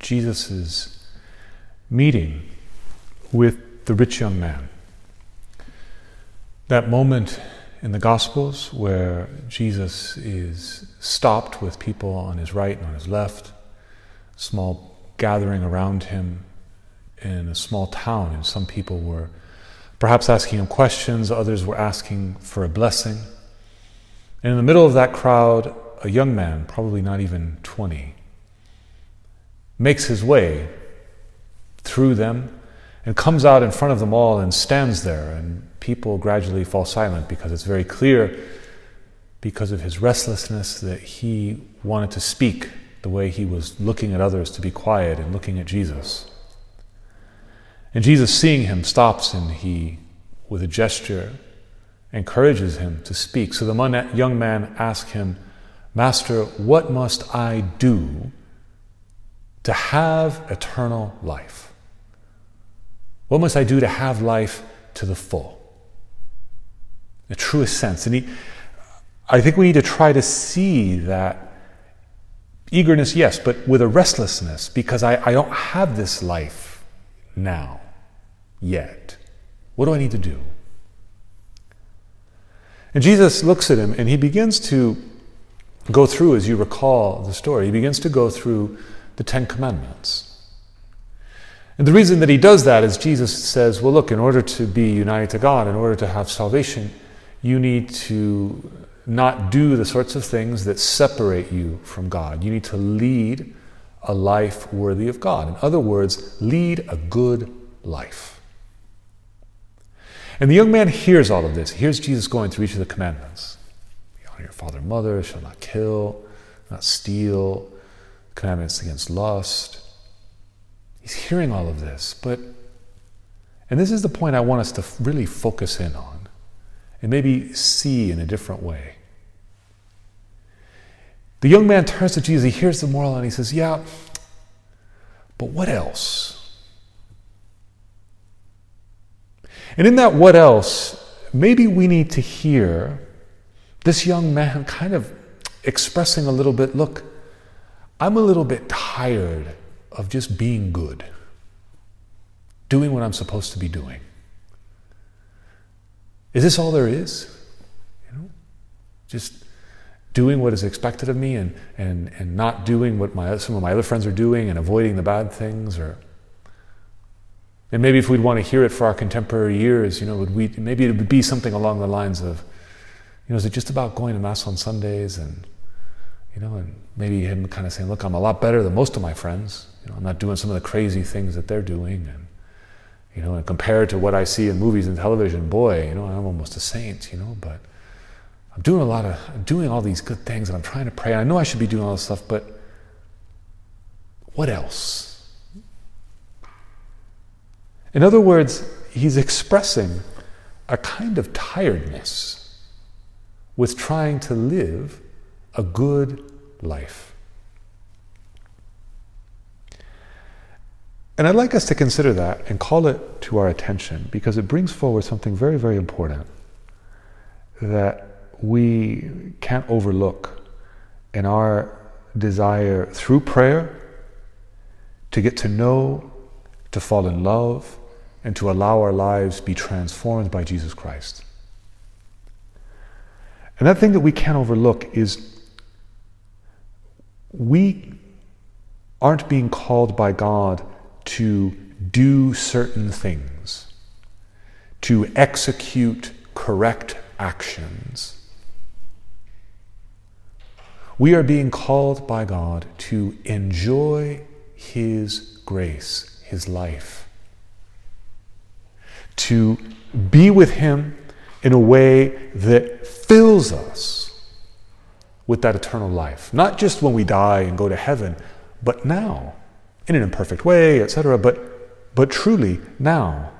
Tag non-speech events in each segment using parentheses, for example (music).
Jesus' meeting with the rich young man. That moment in the Gospels where Jesus is stopped with people on his right and on his left, small gathering around him in a small town, and some people were perhaps asking him questions, others were asking for a blessing. And in the middle of that crowd, a young man, probably not even 20, makes his way through them and comes out in front of them all and stands there. And people gradually fall silent because it's very clear, because of his restlessness, that he wanted to speak the way he was looking at others to be quiet and looking at Jesus. And Jesus, seeing him, stops and he, with a gesture, encourages him to speak. So the young man asks him, Master, what must I do to have eternal life? What must I do to have life to the full? The truest sense. And he, I think we need to try to see that eagerness, yes, but with a restlessness, because I, I don't have this life now, yet. What do I need to do? And Jesus looks at him and he begins to go through, as you recall the story, he begins to go through the Ten Commandments. And the reason that he does that is Jesus says, well, look, in order to be united to God, in order to have salvation, you need to not do the sorts of things that separate you from God. You need to lead a life worthy of God. In other words, lead a good life. And the young man hears all of this. He hears Jesus going through each of the commandments. Honor your father and mother, shall not kill, not steal, commandments against lust. He's hearing all of this, but, and this is the point I want us to really focus in on and maybe see in a different way. The young man turns to Jesus, he hears the moral, and he says, Yeah, but what else? And in that what else, maybe we need to hear this young man kind of expressing a little bit look, I'm a little bit tired of just being good, doing what I'm supposed to be doing. Is this all there is? You know, just doing what is expected of me and, and, and not doing what my, some of my other friends are doing and avoiding the bad things or and maybe if we'd want to hear it for our contemporary years, you know, would we, maybe it would be something along the lines of, you know, is it just about going to Mass on Sundays and, you know, and maybe him kind of saying, look, I'm a lot better than most of my friends. You know, I'm not doing some of the crazy things that they're doing. And, you know, and compared to what I see in movies and television, boy, you know, I'm almost a saint, you know, but I'm doing a lot of, I'm doing all these good things and I'm trying to pray. I know I should be doing all this stuff, but what else? In other words, he's expressing a kind of tiredness with trying to live a good life. And I'd like us to consider that and call it to our attention because it brings forward something very, very important that we can't overlook in our desire through prayer to get to know, to fall in love, and to allow our lives be transformed by Jesus Christ. And that thing that we can't overlook is we aren't being called by God to do certain things, to execute correct actions. We are being called by God to enjoy His grace, His life to be with Him in a way that fills us with that eternal life. Not just when we die and go to heaven, but now, in an imperfect way, etc., but, but truly now.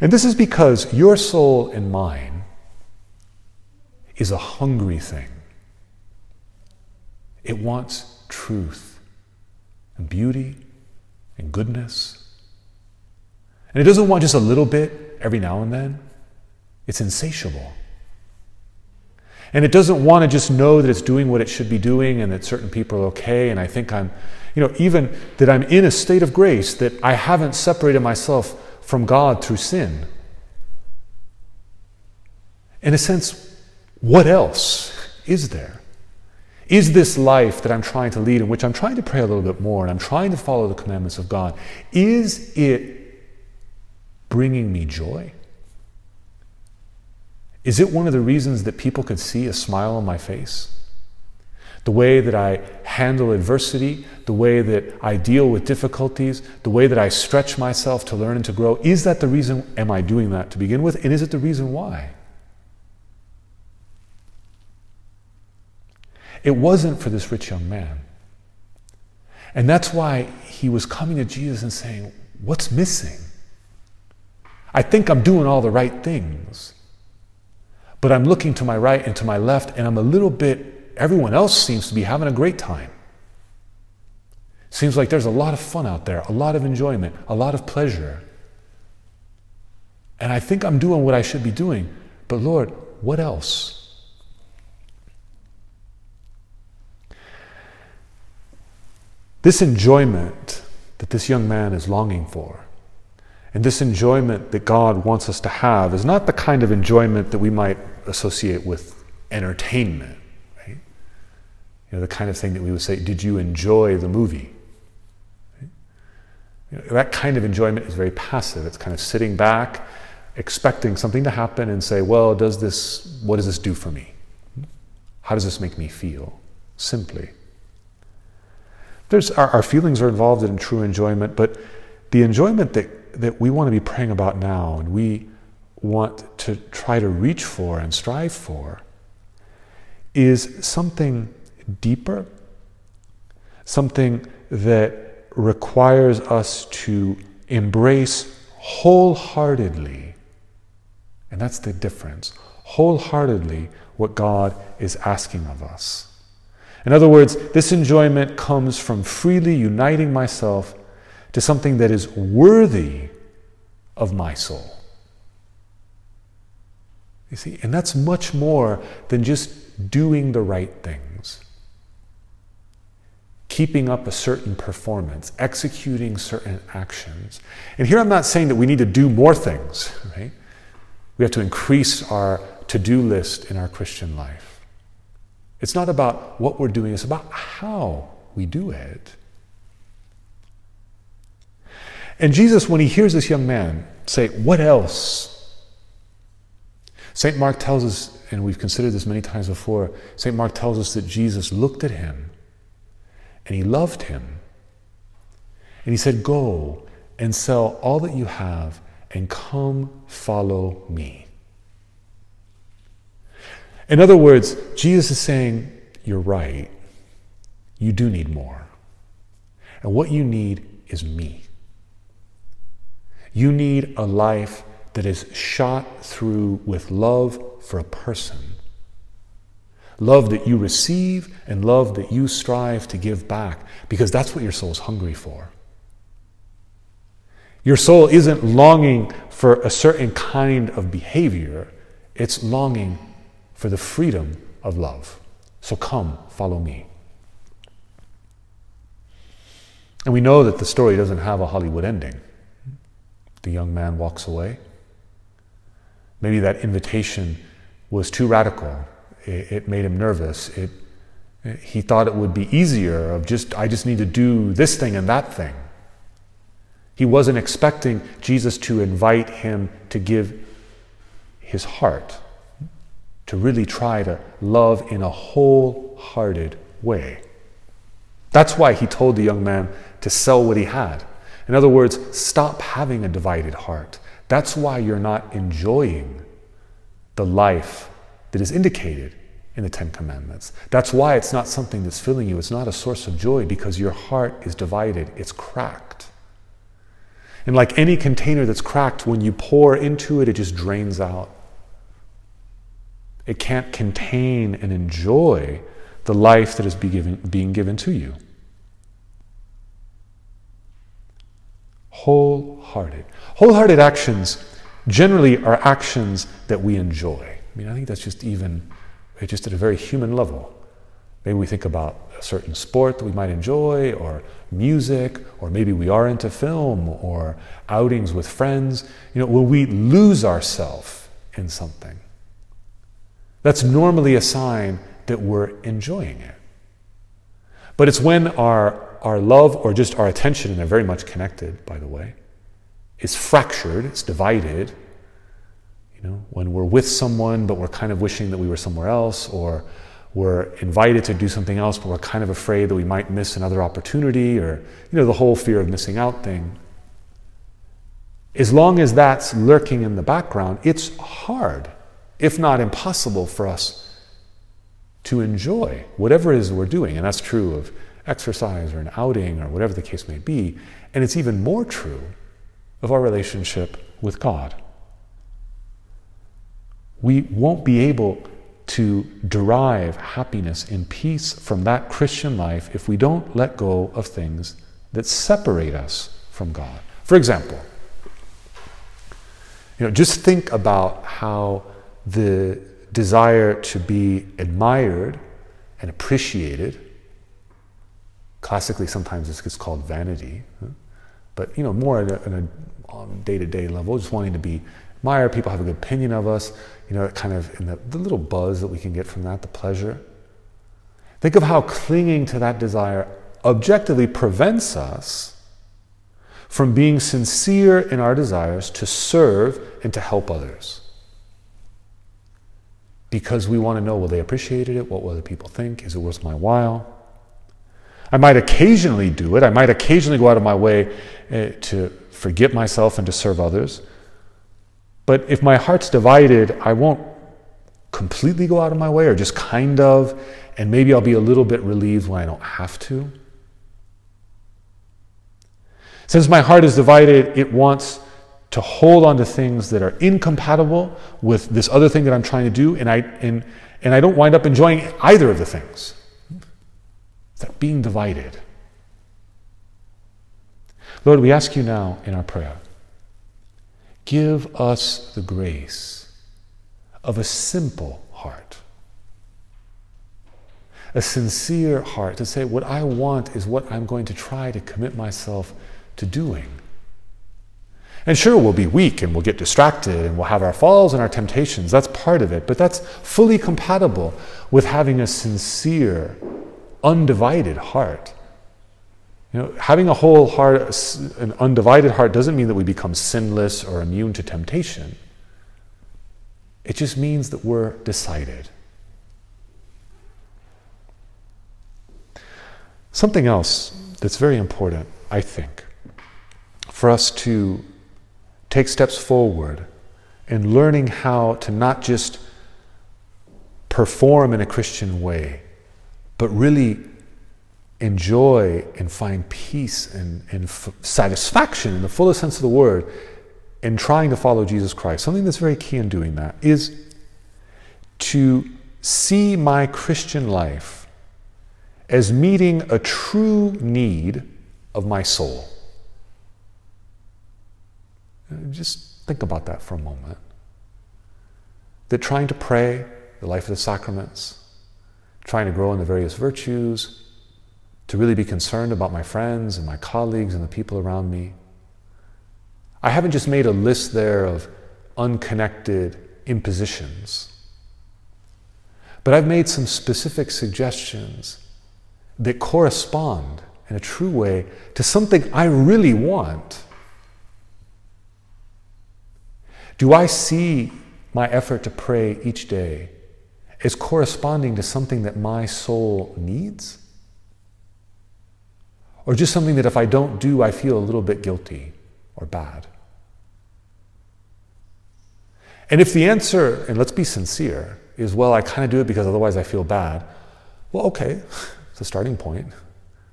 And this is because your soul and mine is a hungry thing. It wants truth and beauty and goodness. And it doesn't want just a little bit every now and then, it's insatiable. And it doesn't want to just know that it's doing what it should be doing and that certain people are okay. And I think I'm, you know, even that I'm in a state of grace, that I haven't separated myself from God through sin. In a sense, what else is there? Is this life that I'm trying to lead, in which I'm trying to pray a little bit more and I'm trying to follow the commandments of God, is it bringing me joy? Is it one of the reasons that people could see a smile on my face? The way that I handle adversity, the way that I deal with difficulties, the way that I stretch myself to learn and to grow, is that the reason? Am I doing that to begin with? And is it the reason why? It wasn't for this rich young man. And that's why he was coming to Jesus and saying, What's missing? I think I'm doing all the right things. But I'm looking to my right and to my left, and I'm a little bit, everyone else seems to be having a great time. Seems like there's a lot of fun out there, a lot of enjoyment, a lot of pleasure. And I think I'm doing what I should be doing. But Lord, what else? This enjoyment that this young man is longing for, and this enjoyment that God wants us to have, is not the kind of enjoyment that we might associate with entertainment, right? You know, the kind of thing that we would say, Did you enjoy the movie? You know, that kind of enjoyment is very passive. It's kind of sitting back, expecting something to happen, and say, Well, does this, what does this do for me? How does this make me feel? Simply. There's, our, our feelings are involved in true enjoyment, but the enjoyment that, that we want to be praying about now and we want to try to reach for and strive for is something deeper, something that requires us to embrace wholeheartedly, and that's the difference, wholeheartedly what God is asking of us. In other words, this enjoyment comes from freely uniting myself to something that is worthy of my soul. You see, and that's much more than just doing the right things, keeping up a certain performance, executing certain actions. And here I'm not saying that we need to do more things, right? We have to increase our to do list in our Christian life. It's not about what we're doing, it's about how we do it. And Jesus, when he hears this young man say, What else? St. Mark tells us, and we've considered this many times before, St. Mark tells us that Jesus looked at him and he loved him. And he said, Go and sell all that you have and come follow me. In other words, Jesus is saying, You're right. You do need more. And what you need is me. You need a life that is shot through with love for a person. Love that you receive and love that you strive to give back because that's what your soul is hungry for. Your soul isn't longing for a certain kind of behavior, it's longing for the freedom of love. So come, follow me. And we know that the story doesn't have a Hollywood ending. The young man walks away. Maybe that invitation was too radical. It, it made him nervous. It, he thought it would be easier of just, I just need to do this thing and that thing. He wasn't expecting Jesus to invite him to give his heart to really try to love in a wholehearted way. That's why he told the young man to sell what he had. In other words, stop having a divided heart. That's why you're not enjoying the life that is indicated in the Ten Commandments. That's why it's not something that's filling you. It's not a source of joy because your heart is divided, it's cracked. And like any container that's cracked, when you pour into it, it just drains out. It can't contain and enjoy the life that is being given to you. Wholehearted. Wholehearted actions generally are actions that we enjoy. I mean, I think that's just even, uh, just at a very human level. Maybe we think about a certain sport that we might enjoy, or music, or maybe we are into film, or outings with friends. You know, when we lose ourselves in something, that's normally a sign that we're enjoying it. But it's when our, our love or just our attention, and they're very much connected, by the way, is fractured, it's divided. You know, when we're with someone, but we're kind of wishing that we were somewhere else, or we're invited to do something else, but we're kind of afraid that we might miss another opportunity, or, you know, the whole fear of missing out thing. As long as that's lurking in the background, it's hard, if not impossible, for us to enjoy whatever it is we're doing. And that's true of exercise or an outing or whatever the case may be. And it's even more true of our relationship with God. We won't be able to derive happiness and peace from that Christian life if we don't let go of things that separate us from God. For example, you know, just think about how the desire to be admired and appreciated, classically sometimes this gets called vanity, but you know, more at a, a um, day-to-day level, just wanting to be admired, people have a good opinion of us, you know, kind of in the, the little buzz that we can get from that, the pleasure. Think of how clinging to that desire objectively prevents us from being sincere in our desires to serve and to help others. Because we want to know will they appreciate it? What will other people think? Is it worth my while? I might occasionally do it. I might occasionally go out of my way uh, to forget myself and to serve others. But if my heart's divided, I won't completely go out of my way or just kind of, and maybe I'll be a little bit relieved when I don't have to. Since my heart is divided, it wants to hold on to things that are incompatible with this other thing that I'm trying to do, and I, and, and I don't wind up enjoying either of the things. That being divided. Lord, we ask you now in our prayer Give us the grace of a simple heart, a sincere heart to say, What I want is what I'm going to try to commit myself to doing. And sure, we'll be weak and we'll get distracted and we'll have our falls and our temptations. That's part of it. But that's fully compatible with having a sincere, undivided heart you know, having a whole heart, an undivided heart, doesn't mean that we become sinless or immune to temptation. It just means that we're decided. Something else that's very important, I think, for us to take steps forward in learning how to not just perform in a Christian way, but really enjoy and find peace and, and f- satisfaction in the fullest sense of the word in trying to follow Jesus Christ, something that's very key in doing that is to see my Christian life as meeting a true need of my soul. Just think about that for a moment. That trying to pray, the life of the sacraments, trying to grow in the various virtues, to really be concerned about my friends and my colleagues and the people around me. I haven't just made a list there of unconnected impositions, but I've made some specific suggestions that correspond in a true way to something I really want. Do I see my effort to pray each day as corresponding to something that my soul needs? Or just something that if I don't do, I feel a little bit guilty or bad? And if the answer, and let's be sincere, is, well, I kind of do it because otherwise I feel bad. Well, okay, (laughs) it's a starting point.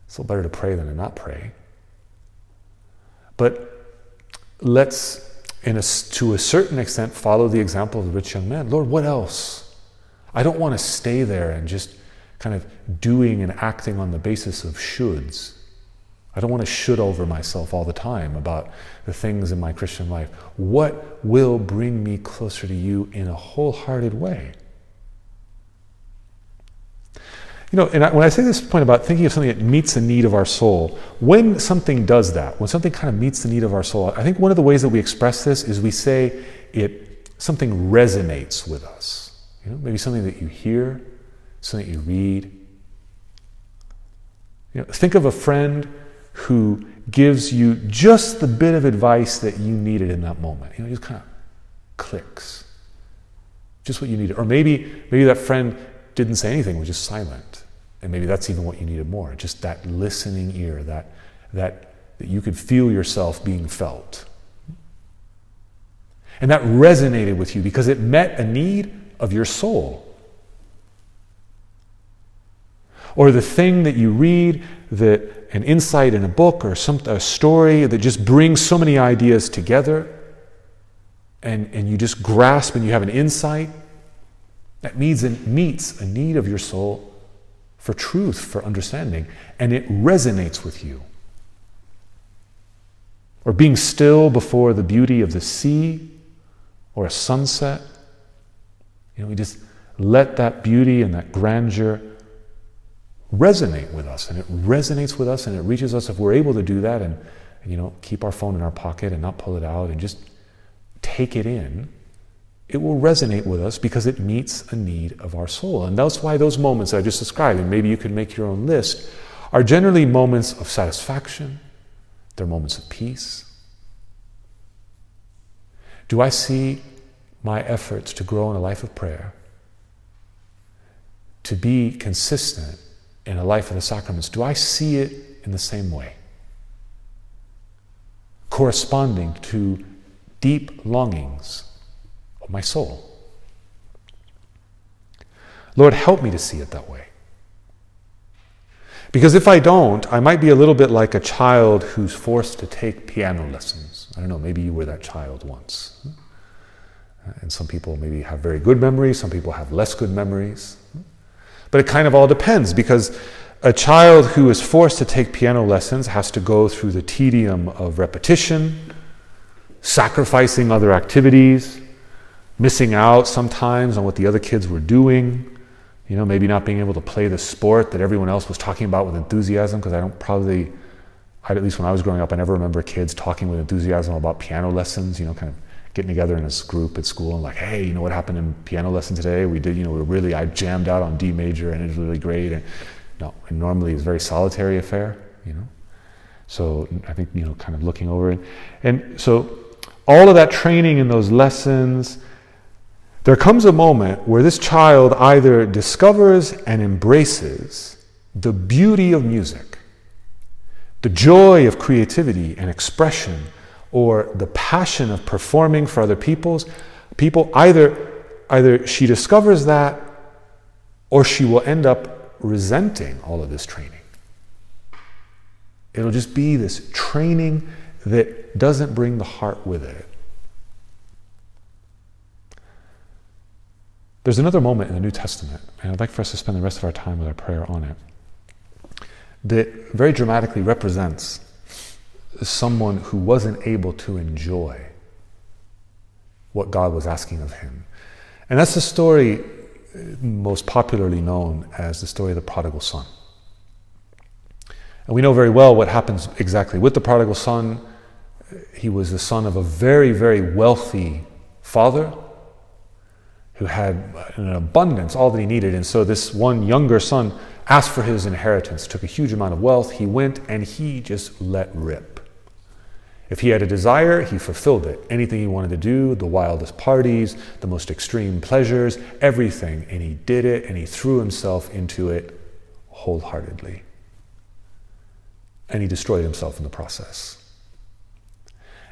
It's still better to pray than to not pray. But let's, in a, to a certain extent, follow the example of the rich young man. Lord, what else? I don't want to stay there and just kind of doing and acting on the basis of shoulds. I don't want to should over myself all the time about the things in my Christian life. What will bring me closer to you in a wholehearted way? You know, and I, when I say this point about thinking of something that meets the need of our soul, when something does that, when something kind of meets the need of our soul, I think one of the ways that we express this is we say it something resonates with us. You know, maybe something that you hear, something that you read. You know, think of a friend who gives you just the bit of advice that you needed in that moment. You know, just kind of clicks. Just what you needed. Or maybe maybe that friend didn't say anything, was just silent. And maybe that's even what you needed more. Just that listening ear, that that that you could feel yourself being felt. And that resonated with you because it met a need of your soul. Or the thing that you read that an insight in a book or some, a story that just brings so many ideas together and, and you just grasp and you have an insight that meets, meets a need of your soul for truth, for understanding, and it resonates with you. Or being still before the beauty of the sea or a sunset. You know, we just let that beauty and that grandeur resonate with us and it resonates with us and it reaches us if we're able to do that and, and, you know keep our phone in our pocket and not pull it out and just take it in it will resonate with us because it meets a need of our soul. And that's why those moments i just described and maybe you can make your own list are generally moments of satisfaction. They're moments of peace. Do i see my efforts to grow in a life of prayer to be consistent in a life of the sacraments, do I see it in the same way? Corresponding to deep longings of my soul. Lord, help me to see it that way. Because if I don't, I might be a little bit like a child who's forced to take piano lessons. I don't know, maybe you were that child once. And some people maybe have very good memories, some people have less good memories. But it kind of all depends because a child who is forced to take piano lessons has to go through the tedium of repetition, sacrificing other activities, missing out sometimes on what the other kids were doing. You know, maybe not being able to play the sport that everyone else was talking about with enthusiasm, because I don't probably, at least when I was growing up, I never remember kids talking with enthusiasm about piano lessons, you know, kind of getting together in this group at school and like, hey, you know what happened in piano lesson today? We did, you know, we really, I jammed out on D major and it was really great. And no, and normally it's a very solitary affair, you know. So I think, you know, kind of looking over it. And so all of that training and those lessons, there comes a moment where this child either discovers and embraces the beauty of music, the joy of creativity and expression or the passion of performing for other people's people either either she discovers that or she will end up resenting all of this training. It'll just be this training that doesn't bring the heart with it. There's another moment in the new testament and i'd like for us to spend the rest of our time with our prayer on it that very dramatically represents someone who wasn't able to enjoy what God was asking of him. And that's the story most popularly known as the story of the prodigal son. And we know very well what happens exactly with the prodigal son. He was the son of a very, very wealthy father who had an abundance, all that he needed. And so this one younger son asked for his inheritance, took a huge amount of wealth. He went and he just let rip. If he had a desire, he fulfilled it. Anything he wanted to do, the wildest parties, the most extreme pleasures, everything. And he did it and he threw himself into it wholeheartedly. And he destroyed himself in the process.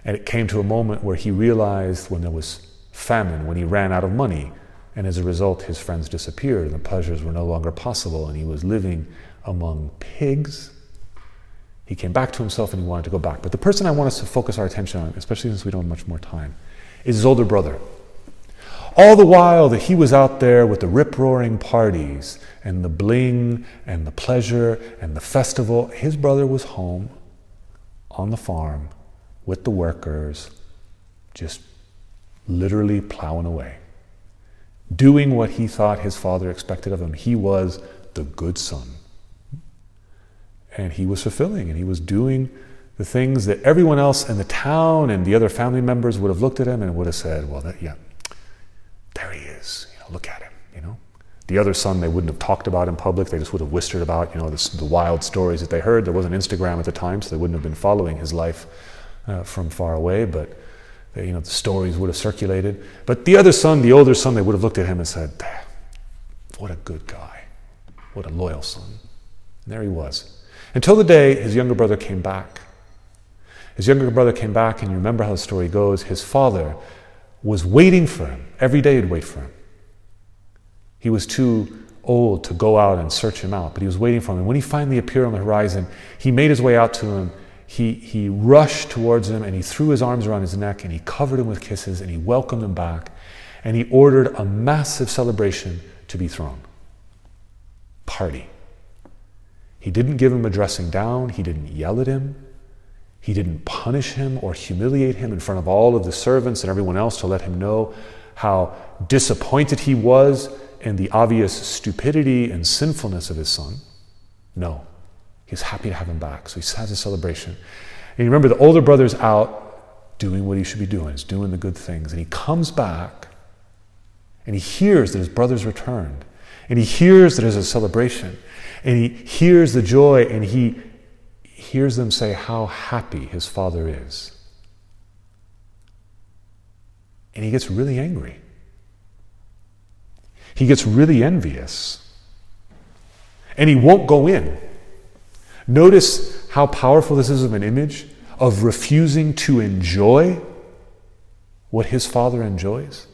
And it came to a moment where he realized when there was famine, when he ran out of money, And as a result, his friends disappeared and the pleasures were no longer possible, and he was living among pigs. He came back to himself and he wanted to go back. But the person I want us to focus our attention on, especially since we don't have much more time, is his older brother. All the while that he was out there with the rip roaring parties and the bling and the pleasure and the festival, his brother was home on the farm with the workers, just literally plowing away, doing what he thought his father expected of him. He was the good son. And he was fulfilling and he was doing the things that everyone else in the town and the other family members would have looked at him and would have said, Well, that, yeah, there he is. You know, look at him, you know. The other son they wouldn't have talked about in public, they just would have whispered about, you know, the wild stories that they heard. There wasn't Instagram at the time, so they wouldn't have been following his life uh, from far away, but you know, the stories would have circulated. But the other son, the older son, they would have looked at him and said, What a good guy. What a loyal son. And there he was. Until the day his younger brother came back. His younger brother came back, and you remember how the story goes. His father was waiting for him. Every day he'd wait for him. He was too old to go out and search him out, but he was waiting for him. And when he finally appeared on the horizon, he made his way out to him he, he rushed towards him and he threw his arms around his neck and he covered him with kisses and he welcomed him back and he ordered a massive celebration to be thrown. Party. He didn't give him a dressing down, he didn't yell at him, he didn't punish him or humiliate him in front of all of the servants and everyone else to let him know how disappointed he was in the obvious stupidity and sinfulness of his son. No. He's happy to have him back. So he has a celebration. And you remember the older brother's out doing what he should be doing, he's doing the good things. And he comes back and he hears that his brother's returned. And he hears that there's a celebration. And he hears the joy and he hears them say how happy his father is. And he gets really angry. He gets really envious. And he won't go in. Notice how powerful this is of an image of refusing to enjoy what his father enjoys.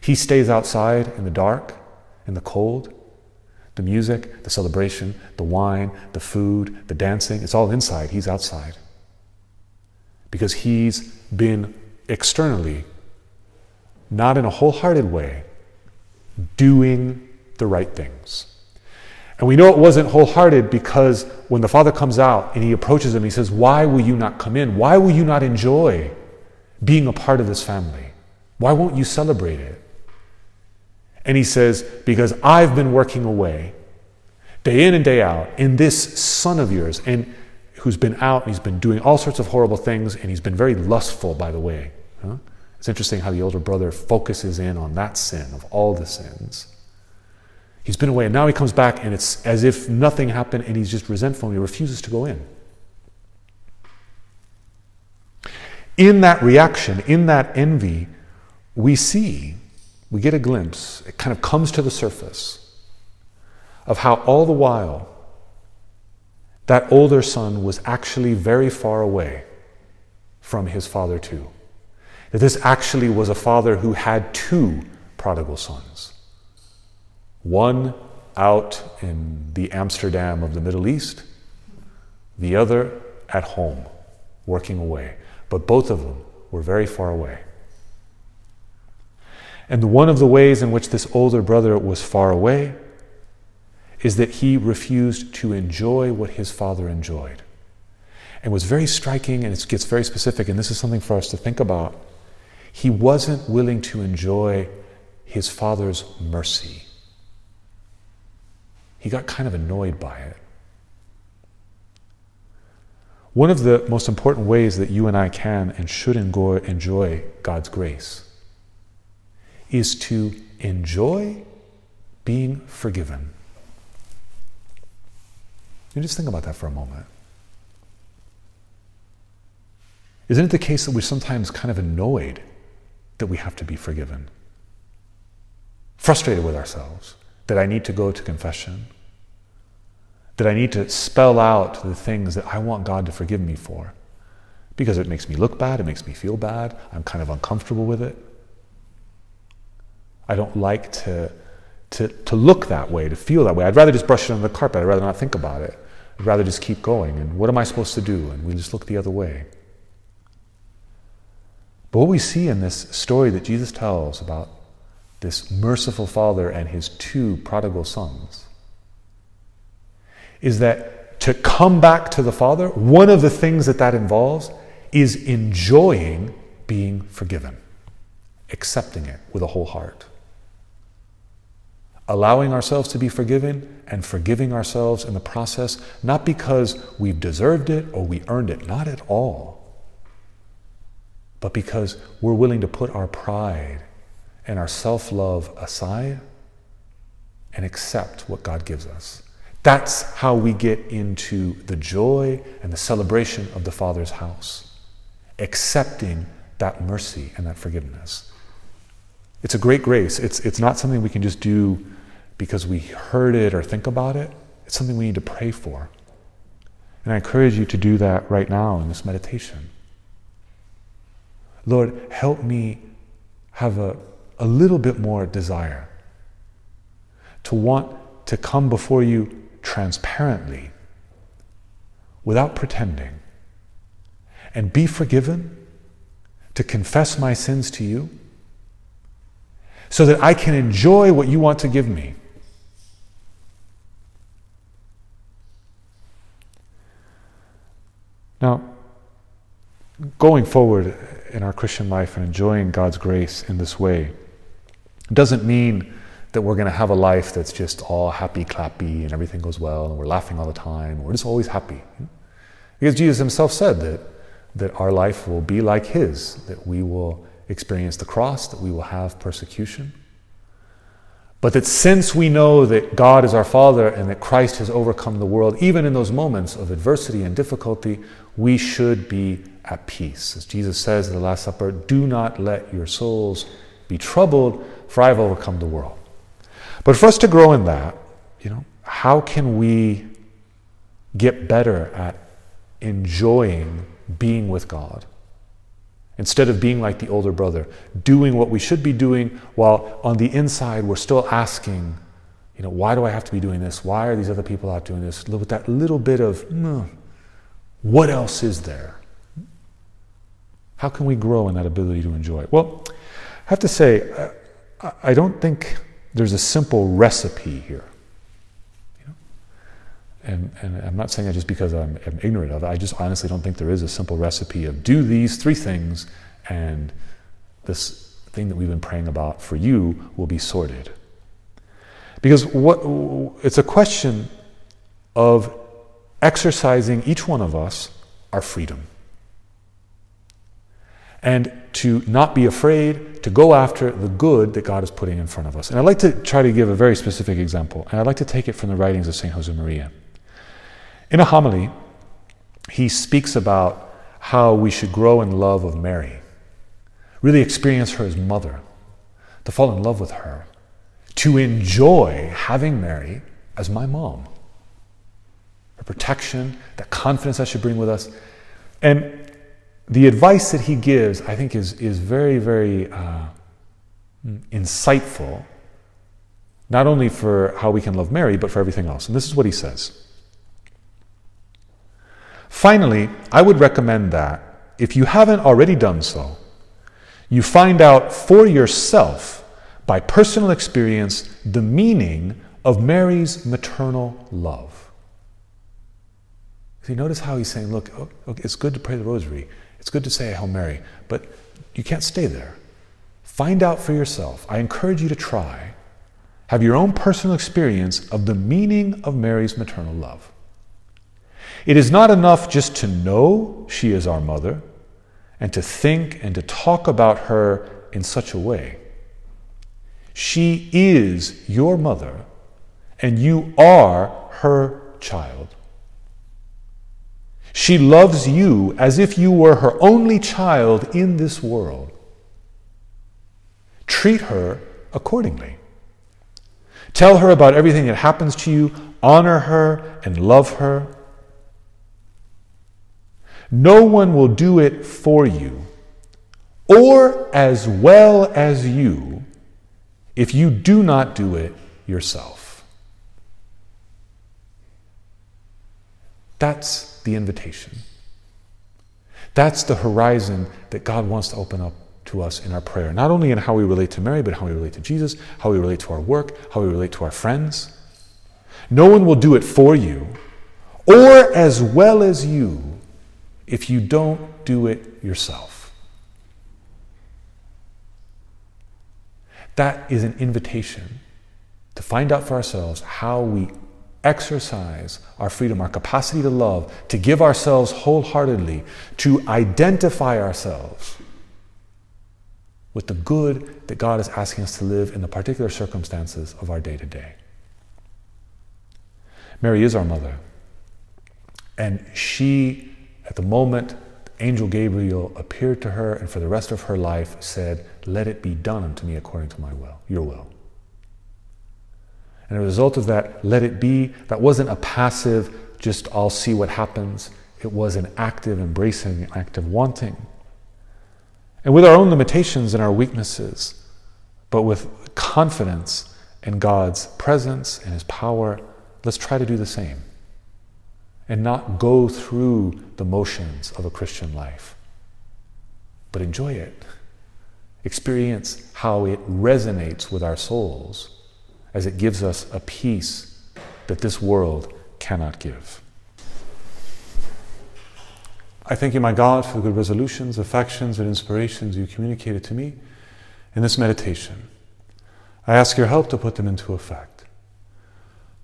He stays outside in the dark, in the cold. The music, the celebration, the wine, the food, the dancing, it's all inside. He's outside. Because he's been externally, not in a wholehearted way, doing the right things. And we know it wasn't wholehearted because when the father comes out and he approaches him, he says, Why will you not come in? Why will you not enjoy being a part of this family? Why won't you celebrate it? And he says, Because I've been working away day in and day out in this son of yours, and who's been out and he's been doing all sorts of horrible things, and he's been very lustful, by the way. Huh? It's interesting how the older brother focuses in on that sin of all the sins. He's been away, and now he comes back, and it's as if nothing happened, and he's just resentful, and he refuses to go in. In that reaction, in that envy, we see, we get a glimpse, it kind of comes to the surface of how all the while that older son was actually very far away from his father, too. That this actually was a father who had two prodigal sons one out in the Amsterdam of the Middle East, the other at home, working away. But both of them were very far away. And one of the ways in which this older brother was far away is that he refused to enjoy what his father enjoyed. And was very striking, and it gets very specific, and this is something for us to think about. He wasn't willing to enjoy his father's mercy he got kind of annoyed by it. One of the most important ways that you and I can and should enjoy God's grace is to enjoy being forgiven. You just think about that for a moment. Isn't it the case that we're sometimes kind of annoyed that we have to be forgiven? Frustrated with ourselves that I need to go to confession, that I need to spell out the things that I want God to forgive me for. Because it makes me look bad, it makes me feel bad, I'm kind of uncomfortable with it. I don't like to, to, to look that way, to feel that way. I'd rather just brush it under the carpet. I'd rather not think about it. I'd rather just keep going. And what am I supposed to do? And we just look the other way. But what we see in this story that Jesus tells about this merciful father and his two prodigal sons is that to come back to the father, one of the things that that involves is enjoying being forgiven, accepting it with a whole heart. Allowing ourselves to be forgiven and forgiving ourselves in the process, not because we've deserved it or we earned it, not at all, but because we're willing to put our pride and our self love aside and accept what God gives us. That's how we get into the joy and the celebration of the Father's house, accepting that mercy and that forgiveness. It's a great grace. It's, it's not something we can just do because we heard it or think about it. It's something we need to pray for. And I encourage you to do that right now in this meditation. Lord, help me have a, a little bit more desire to want to come before you transparently without pretending and be forgiven to confess my sins to you so that I can enjoy what you want to give me. Now, going forward in our Christian life and enjoying God's grace in this way doesn't mean that we're going to have a life that's just all happy clappy and everything goes well and we're laughing all the time. We're just always happy. Because Jesus himself said that that our life will be like His, that we will experience the cross, that we will have persecution. But that since we know that God is our Father and that Christ has overcome the world, even in those moments of adversity and difficulty, we should be at peace. As Jesus says at the Last Supper, do not let your souls be troubled, for I have overcome the world. But for us to grow in that, you know, how can we get better at enjoying being with God. Instead of being like the older brother, doing what we should be doing while on the inside we're still asking, you know, why do I have to be doing this? Why are these other people out doing this? With that little bit of, mm, what else is there? How can we grow in that ability to enjoy? Well, I have to say, I don't think there's a simple recipe here and, and I'm not saying that just because I'm, I'm, ignorant of it. I just honestly don't think there is a simple recipe of do these three things and this thing that we've been praying about for you will be sorted. Because what it's a question of exercising each one of us our freedom. And to not be afraid to go after the good that God is putting in front of us. And I'd like to try to give a very specific example, and I'd like to take it from the writings of St. Josemaria. In a homily, he speaks about how we should grow in love of Mary, really experience her as mother, to fall in love with her, to enjoy having Mary as my mom. Her protection, the confidence that should bring with us. And the advice that he gives, I think, is, is very, very uh, insightful, not only for how we can love Mary, but for everything else. And this is what he says. Finally, I would recommend that if you haven't already done so, you find out for yourself by personal experience the meaning of Mary's maternal love. So you notice how he's saying, look, it's good to pray the rosary, it's good to say Hail Mary, but you can't stay there. Find out for yourself. I encourage you to try. Have your own personal experience of the meaning of Mary's maternal love. It is not enough just to know she is our mother and to think and to talk about her in such a way. She is your mother and you are her child. She loves you as if you were her only child in this world. Treat her accordingly. Tell her about everything that happens to you, honor her and love her no one will do it for you or as well as you if you do not do it yourself. That's the invitation. That's the horizon that God wants to open up to us in our prayer, not only in how we relate to Mary, but how we relate to Jesus, how we relate to our work, how we relate to our friends. No one will do it for you or as well as you if you don't do it yourself. That is an invitation to find out for ourselves how we exercise our freedom, our capacity to love, to give ourselves wholeheartedly, to identify ourselves with the good that God is asking us to live in the particular circumstances of our day to day. Mary is our mother. And she, at the moment angel Gabriel appeared to her and for the rest of her life said, Let it be done unto me according to my will, your will. And as a result of that, let it be, that wasn't a passive, just I'll see what happens. It was an active embracing, an active wanting. And with our own limitations and our weaknesses, but with confidence in God's presence and His power, let's try to do the same and not go through the motions of a Christian life, but enjoy it. Experience how it resonates with our souls as it gives us a peace that this world cannot give. I thank you, my God, for the good resolutions, affections, and inspirations you communicated to me in this meditation. I ask your help to put them into effect.